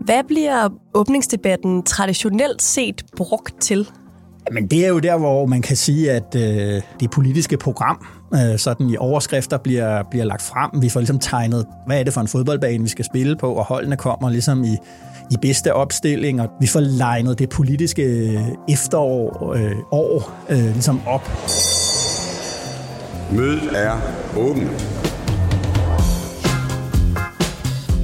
Hvad bliver åbningsdebatten traditionelt set brugt til? Men det er jo der, hvor man kan sige, at øh, det politiske program øh, sådan i overskrifter bliver, bliver lagt frem. Vi får ligesom tegnet, hvad er det for en fodboldbane, vi skal spille på, og holdene kommer ligesom i, i bedste opstilling, og vi får legnet det politiske efterår øh, år øh, ligesom op. Mødet er åbent.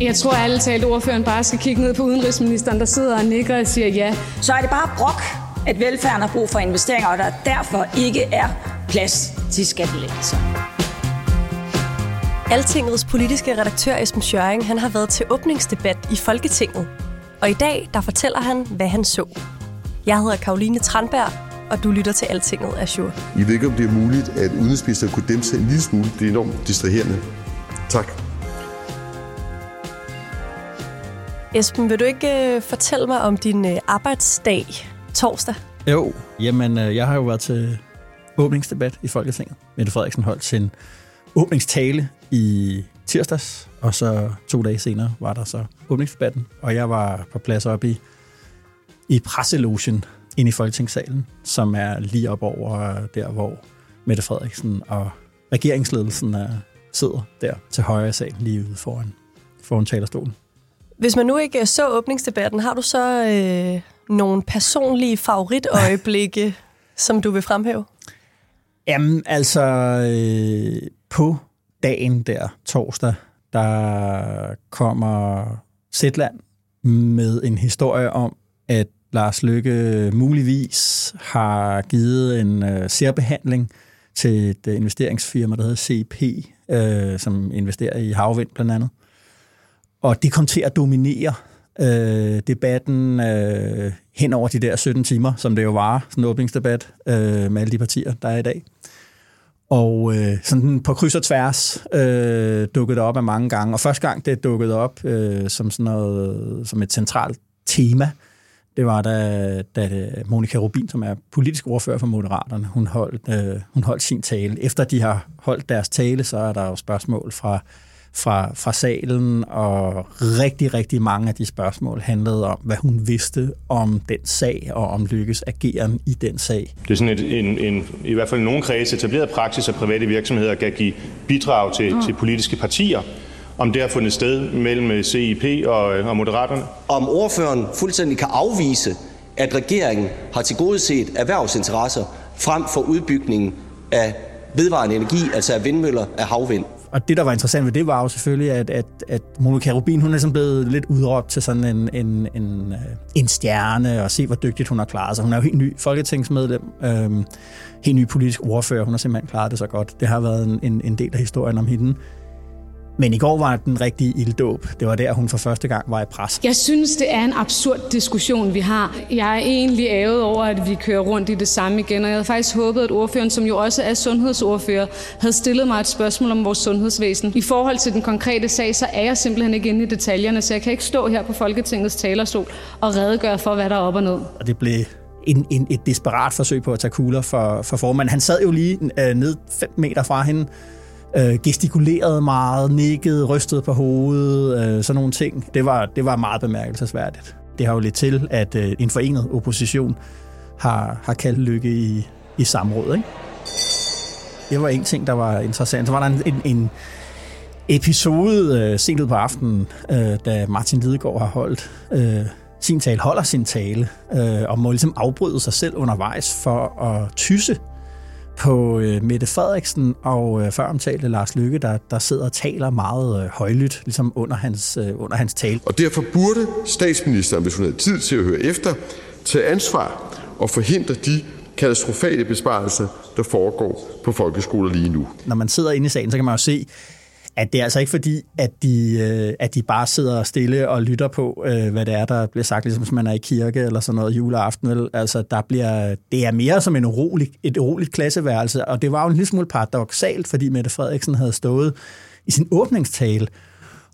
Jeg tror alle talt, ordføreren bare skal kigge ned på udenrigsministeren, der sidder og nikker og siger ja. Så er det bare brok, at velfærden har brug for investeringer, og der derfor ikke er plads til skattelettelser. Altingets politiske redaktør Esben Schøring, han har været til åbningsdebat i Folketinget. Og i dag, der fortæller han, hvad han så. Jeg hedder Karoline Tranberg, og du lytter til Altinget Azure. Jeg ved ikke, om det er muligt, at udenrigsministeren kunne dæmpe sig en lille smule. Det er enormt distraherende. Tak. Esben, vil du ikke øh, fortælle mig om din øh, arbejdsdag torsdag? Jo, jamen øh, jeg har jo været til åbningsdebat i Folketinget. Mette Frederiksen holdt sin åbningstale i tirsdags, og så to dage senere var der så åbningsdebatten, og jeg var på plads oppe i, i presselogen ind i Folketingssalen, som er lige op over øh, der, hvor Mette Frederiksen og regeringsledelsen er, sidder der til højre i salen, lige ude foran, foran talerstolen. Hvis man nu ikke øh, så åbningsdebatten, har du så øh, nogle personlige favoritøjeblikke, som du vil fremhæve? Jamen, altså øh, på dagen der, torsdag, der kommer Sætland med en historie om, at Lars Lykke muligvis har givet en øh, særbehandling til et investeringsfirma, der hedder CP, øh, som investerer i havvind blandt andet. Og det kom til at dominere øh, debatten øh, hen over de der 17 timer, som det jo var, sådan en åbningsdebat øh, med alle de partier, der er i dag. Og øh, sådan på kryds og tværs øh, dukkede det op af mange gange. Og første gang det dukkede op øh, som, sådan noget, som et centralt tema, det var da, da Monika Rubin, som er politisk ordfører for Moderaterne, hun holdt, øh, hun holdt sin tale. Efter de har holdt deres tale, så er der jo spørgsmål fra fra, fra salen, og rigtig, rigtig mange af de spørgsmål handlede om, hvad hun vidste om den sag, og om Lykkes ageren i den sag. Det er sådan et, en, en, i hvert fald i nogle kredse etableret praksis, at private virksomheder kan give bidrag til, mm. til politiske partier. Om det har fundet sted mellem CIP og, og Moderaterne? Om ordføreren fuldstændig kan afvise, at regeringen har tilgodeset erhvervsinteresser frem for udbygningen af vedvarende energi, altså af vindmøller af havvind og det, der var interessant ved det, var jo selvfølgelig, at, at, at Monika Rubin, hun er sådan blevet lidt udråbt til sådan en, en, en, øh, en stjerne, og se, hvor dygtigt hun har klaret sig. Hun er jo helt ny folketingsmedlem, øhm, helt ny politisk ordfører. Hun har simpelthen klaret det så godt. Det har været en, en del af historien om hende. Men i går var den rigtige ilddåb. Det var der, hun for første gang var i pres. Jeg synes, det er en absurd diskussion, vi har. Jeg er egentlig ævet over, at vi kører rundt i det samme igen, og jeg havde faktisk håbet, at ordføreren, som jo også er sundhedsordfører, havde stillet mig et spørgsmål om vores sundhedsvæsen. I forhold til den konkrete sag, så er jeg simpelthen ikke inde i detaljerne, så jeg kan ikke stå her på Folketingets talerstol og redegøre for, hvad der er op og ned. Og det blev en, en, et desperat forsøg på at tage kugler for, for formanden. Han sad jo lige øh, ned 5 meter fra hende, øh, gestikulerede meget, nikkede, rystede på hovedet, øh, sådan nogle ting. Det var, det var meget bemærkelsesværdigt. Det har jo lidt til, at øh, en forenet opposition har, har kaldt Lykke i, i samråd. Ikke? Det var en ting, der var interessant. Så var der en, en, en episode øh, sent ud på aftenen, øh, da Martin Lidegaard har holdt øh, sin tale, holder sin tale, øh, og må ligesom afbryde sig selv undervejs for at tysse på øh, Mette Frederiksen og øh, før omtalte Lars Lykke, der, der sidder og taler meget øh, højlydt, ligesom under hans, øh, under hans tale. Og derfor burde statsministeren, hvis hun havde tid til at høre efter, tage ansvar og forhindre de katastrofale besparelser, der foregår på folkeskoler lige nu. Når man sidder inde i salen, så kan man jo se, at det er altså ikke fordi, at de, øh, at de bare sidder stille og lytter på, øh, hvad det er, der bliver sagt, ligesom hvis man er i kirke eller sådan noget juleaften. Vel? Altså, der bliver, det er mere som en urolig, et uroligt klasseværelse, og det var jo en lille smule paradoxalt, fordi Mette Frederiksen havde stået i sin åbningstale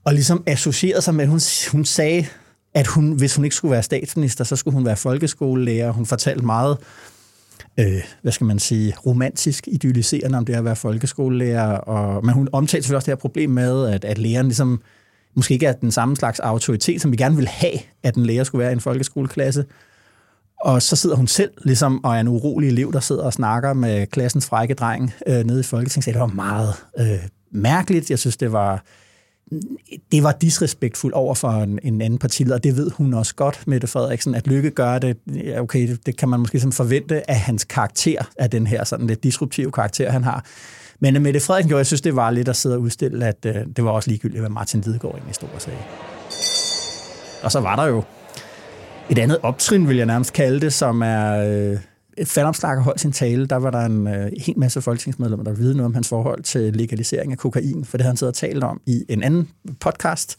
og ligesom associeret sig med, at hun, hun sagde, at hun, hvis hun ikke skulle være statsminister, så skulle hun være folkeskolelærer. Hun fortalte meget øh, hvad skal man sige, romantisk idealiserende om det at være folkeskolelærer. Og, men hun omtalte selvfølgelig også det her problem med, at, at læreren ligesom måske ikke er den samme slags autoritet, som vi gerne vil have, at en lærer skulle være i en folkeskoleklasse. Og så sidder hun selv ligesom, og er en urolig elev, der sidder og snakker med klassens frække dreng øh, nede i Folketingssalen. Det var meget øh, mærkeligt. Jeg synes, det var det var disrespektfuldt over for en, en anden partileder, og det ved hun også godt, Mette Frederiksen, at Lykke gør det, okay, det, det kan man måske sådan forvente af hans karakter, af den her sådan lidt disruptive karakter, han har. Men Mette Frederiksen gjorde, jeg synes, det var lidt at sidde og udstille, at øh, det var også ligegyldigt, hvad Martin Lidegaard egentlig stod og sagde. Og så var der jo et andet optrin, vil jeg nærmest kalde det, som er... Øh, Fandopslag holdt sin tale, der var der en øh, hel masse folketingsmedlemmer, der videde noget om hans forhold til legalisering af kokain, for det havde han siddet og talt om i en anden podcast,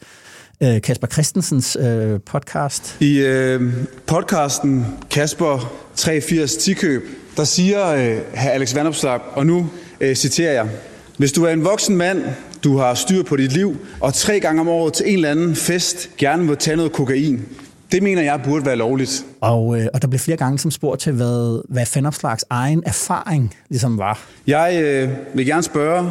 øh, Kasper Christensens øh, podcast. I øh, podcasten Kasper 83 Tikøb, der siger øh, Alex Vandopslag, og nu øh, citerer jeg, hvis du er en voksen mand, du har styr på dit liv, og tre gange om året til en eller anden fest gerne vil tage noget kokain, det mener jeg burde være lovligt. Og, øh, og der blev flere gange som spurgt til, hvad, hvad Fandopslags egen erfaring ligesom var. Jeg øh, vil gerne spørge,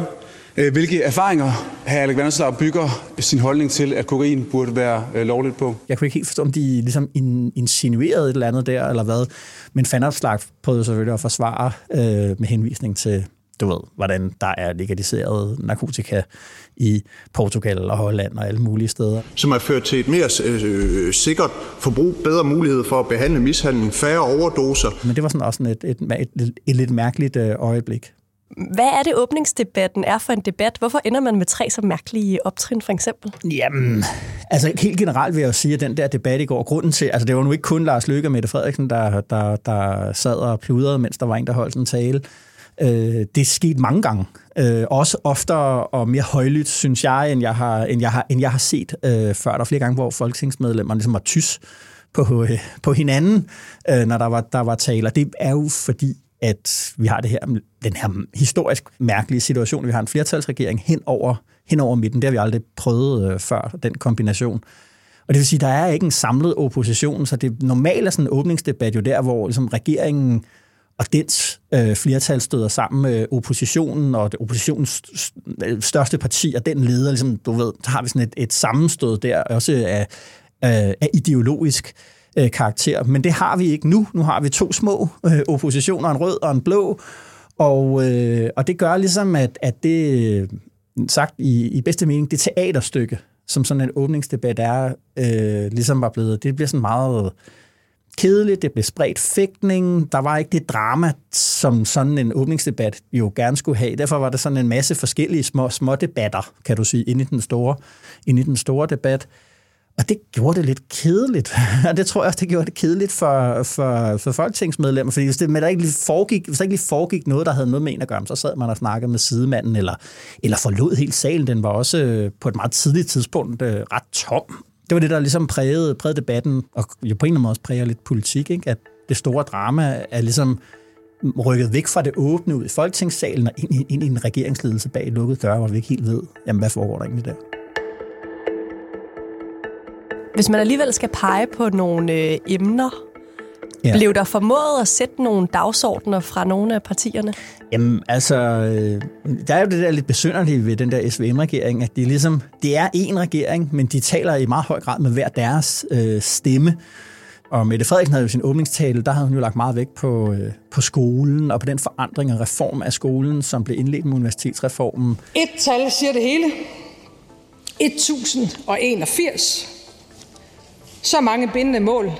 øh, hvilke erfaringer hr. Alex Vanderslag bygger sin holdning til, at kokain burde være øh, lovligt på. Jeg kunne ikke helt forstå, om de ligesom in, insinuerede et eller andet der, eller hvad. Men Fandopslag prøvede selvfølgelig at forsvare øh, med henvisning til du ved, hvordan der er legaliseret narkotika i Portugal og Holland og alle mulige steder. Som har ført til et mere øh, sikkert forbrug, bedre mulighed for at behandle mishandling, færre overdoser. Men det var sådan også sådan et, et, et, et, et lidt mærkeligt øh, øjeblik. Hvad er det, åbningsdebatten er for en debat? Hvorfor ender man med tre så mærkelige optrin, for eksempel? Jamen, altså helt generelt vil jeg jo sige, at den der debat i går, grunden til, altså det var nu ikke kun Lars Løkke og Mette Frederiksen, der, der, der sad og pludrede, mens der var en, der holdt en tale. Øh, det er sket mange gange. Øh, også oftere og mere højlydt, synes jeg, end jeg har, end jeg har, end jeg har set øh, før. Der er flere gange, hvor folketingsmedlemmer ligesom var tys på, øh, på hinanden, øh, når der var, der var taler. Det er jo fordi, at vi har det her, den her historisk mærkelige situation, vi har en flertalsregering hen over, hen over midten. Det har vi aldrig prøvet øh, før, den kombination. Og det vil sige, at der er ikke en samlet opposition, så det normalt er sådan en åbningsdebat jo der, hvor ligesom, regeringen og dens øh, flertal støder sammen med oppositionen, og det oppositionens øh, største parti, og den leder, ligesom, du ved, så har vi sådan et, et sammenstød der, også af, øh, af ideologisk øh, karakter. Men det har vi ikke nu. Nu har vi to små øh, oppositioner, en rød og en blå, og, øh, og det gør ligesom, at, at det, øh, sagt i, i bedste mening, det teaterstykke, som sådan en åbningsdebat er, øh, ligesom var blevet, det bliver sådan meget kedeligt, det blev spredt fægtning, der var ikke det drama, som sådan en åbningsdebat jo gerne skulle have. Derfor var der sådan en masse forskellige små, små debatter, kan du sige, inde i den store, inde i den store debat. Og det gjorde det lidt kedeligt. Og det tror jeg også, det gjorde det kedeligt for, for, for folketingsmedlemmer. Fordi hvis, det, men der ikke lige foregik, hvis der ikke lige foregik noget, der havde noget med en at gøre, så sad man og snakkede med sidemanden, eller, eller forlod helt salen. Den var også øh, på et meget tidligt tidspunkt øh, ret tom det var det, der ligesom prægede, prægede debatten, og jo på en eller anden måde også præger lidt politik, ikke? at det store drama er ligesom rykket væk fra det åbne ud i folketingssalen og ind i, ind i en regeringsledelse bag lukkede døre, hvor vi ikke helt ved, jamen, hvad foregår der egentlig der. Hvis man alligevel skal pege på nogle øh, emner, Ja. Blev der formået at sætte nogle dagsordner fra nogle af partierne? Jamen, altså, øh, der er jo det der lidt besynderlige ved den der SVM-regering, at det, ligesom, det er én regering, men de taler i meget høj grad med hver deres øh, stemme. Og Mette Frederiksen havde jo sin åbningstale, der havde hun jo lagt meget vægt på, øh, på skolen og på den forandring og reform af skolen, som blev indledt med universitetsreformen. Et tal siger det hele. 1081. Så mange bindende mål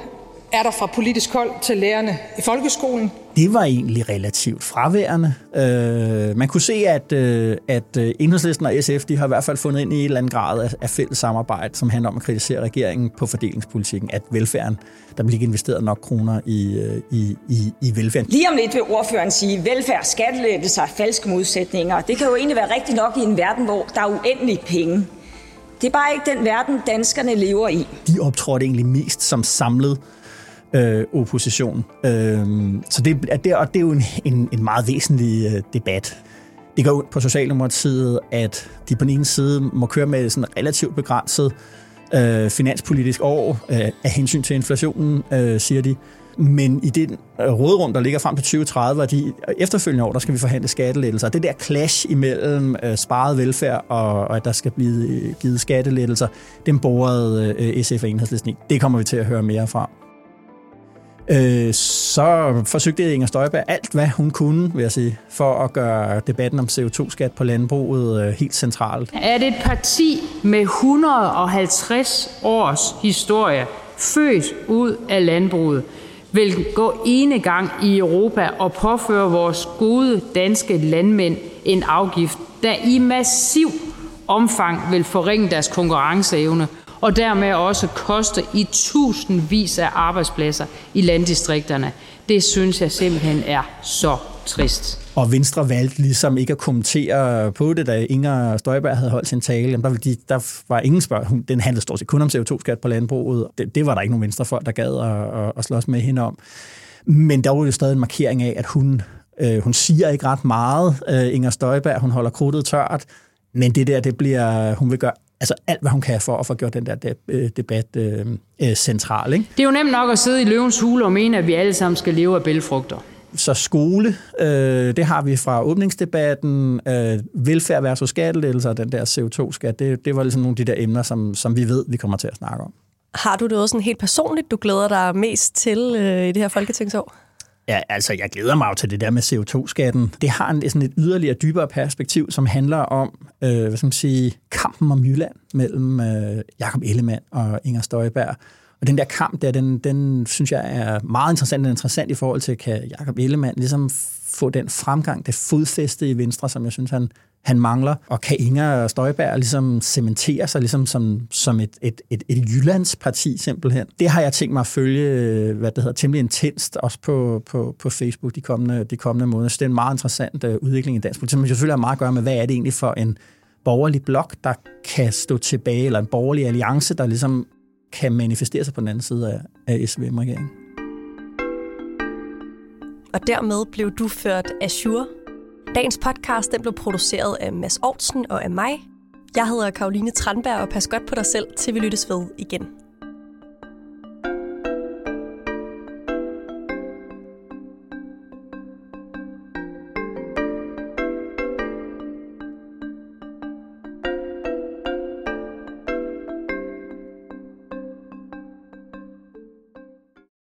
er der fra politisk hold til lærerne i folkeskolen? Det var egentlig relativt fraværende. Øh, man kunne se, at, øh, at øh, Enhedslisten og SF de har i hvert fald fundet ind i et eller andet grad af, af fælles samarbejde, som handler om at kritisere regeringen på fordelingspolitikken, at velfærden, der bliver ikke investeret nok kroner i, øh, i, i, i velfærden. Lige om lidt vil ordføreren sige, at velfærd, skattelettelser er falske modsætninger. Det kan jo egentlig være rigtigt nok i en verden, hvor der er uendelig penge. Det er bare ikke den verden, danskerne lever i. De optrådte egentlig mest som samlet øh, opposition. Øh, så det, det, og det er jo en, en, en meget væsentlig øh, debat. Det går ud på Socialdemokratiet, at de på den ene side må køre med sådan relativt begrænset øh, finanspolitisk år øh, af hensyn til inflationen, øh, siger de. Men i det øh, rådrum, der ligger frem til 2030, og de efterfølgende år, der skal vi forhandle skattelettelser. Det der clash imellem øh, sparet velfærd og, og at der skal blive øh, givet skattelettelser, den borede øh, SF og enhedslisten i. Det kommer vi til at høre mere fra. Øh, så forsøgte Inger Støjberg alt, hvad hun kunne, vil jeg sige, for at gøre debatten om CO2-skat på landbruget øh, helt centralt. Er det et parti med 150 års historie, født ud af landbruget, vil gå ene gang i Europa og påføre vores gode danske landmænd en afgift, der i massiv omfang vil forringe deres konkurrenceevne og dermed også koste i tusindvis af arbejdspladser i landdistrikterne. Det synes jeg simpelthen er så trist. Og Venstre valgte ligesom ikke at kommentere på det, da Inger Støjberg havde holdt sin tale. Jamen, der, var de, der var ingen spørgsmål. Den handlede stort set kun om CO2-skat på landbruget. Det, det var der ikke nogen venstrefolk, der gad at, at, at slås med hende om. Men der var jo stadig en markering af, at hun, øh, hun siger ikke ret meget, øh, Inger Støjberg. Hun holder krudtet tørt. Men det der, det bliver, hun vil gøre altså alt, hvad hun kan for at få gjort den der øh, debat øh, øh, central. Ikke? Det er jo nemt nok at sidde i løvens hule og mene, at vi alle sammen skal leve af bælfrugter. Så skole, øh, det har vi fra åbningsdebatten, øh, velfærd versus skattelettelser, den der CO2-skat, det, det var ligesom nogle af de der emner, som, som vi ved, vi kommer til at snakke om. Har du det også sådan helt personligt, du glæder dig mest til øh, i det her folketingsår? Ja, altså jeg glæder mig jo til det der med CO2-skatten. Det har en, sådan et yderligere dybere perspektiv, som handler om øh, hvad skal man sige, kampen om Jylland mellem øh, Jakob Ellemann og Inger Støjberg. Og den der kamp der, den, den synes jeg er meget interessant. Den er interessant i forhold til, kan Jakob Ellemann ligesom få den fremgang, det fodfæste i Venstre, som jeg synes, han, han mangler. Og kan Inger Støjberg ligesom cementere sig ligesom som, som et, et, et, et Jyllandsparti simpelthen. Det har jeg tænkt mig at følge, øh, hvad det hedder, temmelig intenst, også på, på, på Facebook de kommende, de kommende måneder. Så det er en meget interessant øh, udvikling i dansk politik, men selvfølgelig har meget at gøre med, hvad er det egentlig for en borgerlig blok, der kan stå tilbage, eller en borgerlig alliance, der ligesom kan manifestere sig på den anden side af, af SVM-regeringen. Og dermed blev du ført Azure. Dagens podcast den blev produceret af Mads Aarhusen og af mig. Jeg hedder Karoline Tranberg, og pas godt på dig selv, til vi lyttes ved igen.